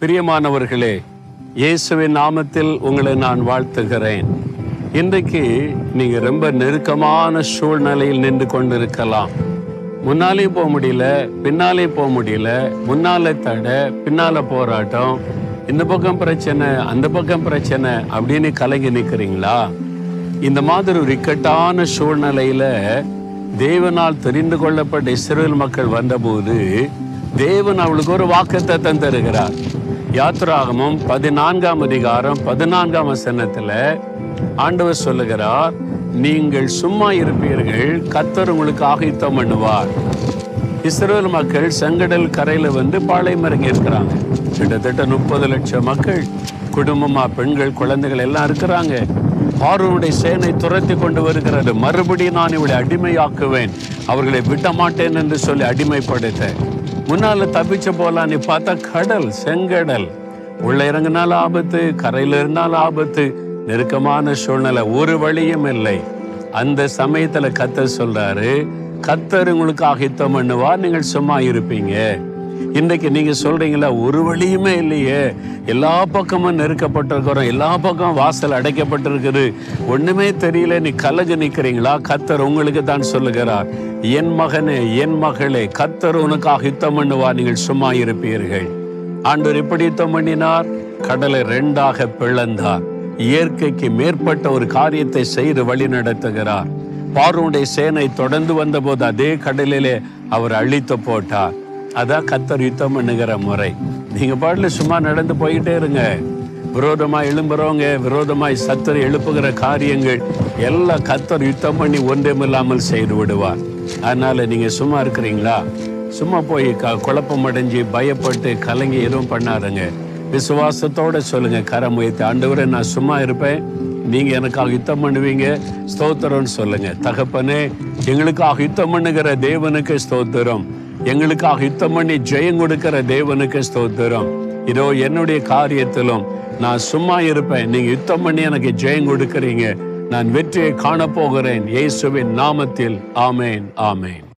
பிரியமானவர்களே இயேசுவின் நாமத்தில் உங்களை நான் வாழ்த்துகிறேன். இன்றைக்கு நீங்க ரொம்ப நெருக்கமான சூழ்நிலையில் நின்று கொண்டிருக்கலாம். முன்னாலே போக முடியல பின்னாலே போக முடியல முன்னால தடை பின்னால போராட்டம் இந்த பக்கம் பிரச்சனை அந்த பக்கம் பிரச்சனை அப்படின்னு கலங்கி நிற்கிறீங்களா இந்த மாதிரி ஒரு இக்கட்டான சூழ்நிலையில தேவனால் தெரிந்து கொள்ளப்பட்ட இஸ்ரேல் மக்கள் வந்தபோது தேவன் அவளுக்கு ஒரு வாக்கத்தை தந்திருக்கிறார் யாத்திராகமும் பதினான்காம் அதிகாரம் பதினான்காம் வசனத்தில் ஆண்டவர் சொல்லுகிறார் நீங்கள் சும்மா இருப்பீர்கள் கத்தர் உங்களுக்கு ஆகித்தம் பண்ணுவார். இஸ்ரேல் மக்கள் செங்கடல் கரையில் வந்து பாளையம் இருக்கிறாங்க. கிட்டத்தட்ட முப்பது லட்சம் மக்கள் குடும்பமாக பெண்கள் குழந்தைகள் எல்லாம் இருக்கிறாங்க. பார்வனுடைய சேனை துரத்தி கொண்டு வருகிறது. மறுபடியும் நான் இவளை அடிமையாக்குவேன். அவர்களை விட மாட்டேன் என்று சொல்லி அடிமைப்படுத்த முன்னால தப்பிச்ச போகலாம் நீ பார்த்தா கடல் செங்கடல். உள்ள இறங்கினால் ஆபத்து கரையில இருந்தாலும் ஆபத்து நெருக்கமான சூழ்நிலை ஒரு வழியும் இல்லை. அந்த சமயத்துல கத்தர் சொல்றாரு கத்தர் உங்களுக்கு ஆகித்தம் பண்ணுவா நீங்கள் சும்மா இருப்பீங்க. இன்றைக்கு நீங்க சொல்றீங்களா ஒரு வழியுமே இல்லையே. எல்லா பக்கமும் நெருக்கப்பட்டிருக்கிறோம் எல்லா பக்கம் வாசல் அடைக்கப்பட்டிருக்குது. ஒண்ணுமே தெரியல நீ கலகு நிற்கிறீங்களா கத்தர் உங்களுக்கு தான் சொல்லுகிறார். என் மகனே என் மகளே கத்தர் உனக்காக யுத்தம் பண்ணுவா நீங்கள் சும்மா இருப்பீர்கள். ஆண்டவர் எப்படி யுத்தம் பண்ணினார். கடலை ரெண்டாக பிளந்தார். இயற்கைக்கு மேற்பட்ட ஒரு காரியத்தை செய்து வழி நடத்துகிறார். பார்வனுடைய சேனை தொடர்ந்து வந்தபோது அதே கடலிலே அவர் அழித்து போட்டார். அதான் கத்தர் யுத்தம் பண்ணுகிற முறை. நீங்க பாட்டுல சும்மா நடந்து போயிட்டே இருங்க. விரோதமாக எழும்புறவங்க விரோதமாய் சத்தர் எழுப்புகிற காரியங்கள் எல்லாம் கத்தர் யுத்தம் பண்ணி ஒன்றுமில்லாமல் செய்து விடுவார். அதனால் நீங்கள் சும்மா இருக்கிறீங்களா? சும்மா போய் க குழப்பம் அடைஞ்சு பயப்பட்டு கலங்கி எதுவும் பண்ணாருங்க விசுவாசத்தோடு சொல்லுங்கள் கரம் உயர்த்தி. ஆண்டவரை நான் சும்மா இருப்பேன். நீங்கள் எனக்காக யுத்தம் பண்ணுவீங்க. ஸ்தோத்திரம்னு சொல்லுங்கள் தகப்பனே எங்களுக்காக யுத்தம் பண்ணுகிற தேவனுக்கு ஸ்தோத்திரம். எங்களுக்காக யுத்தம் பண்ணி ஜெயம் கொடுக்கிற தேவனுக்கு ஸ்தோத்திரம். இதோ என்னுடைய காரியத்திலும் நான் சும்மா இருப்பேன். நீங்க யுத்தம் பண்ணி எனக்கு ஜெயம் கொடுக்கறீங்க. நான் வெற்றியை காணப்போகிறேன். இயேசுவின் நாமத்தில். ஆமேன் ஆமேன்.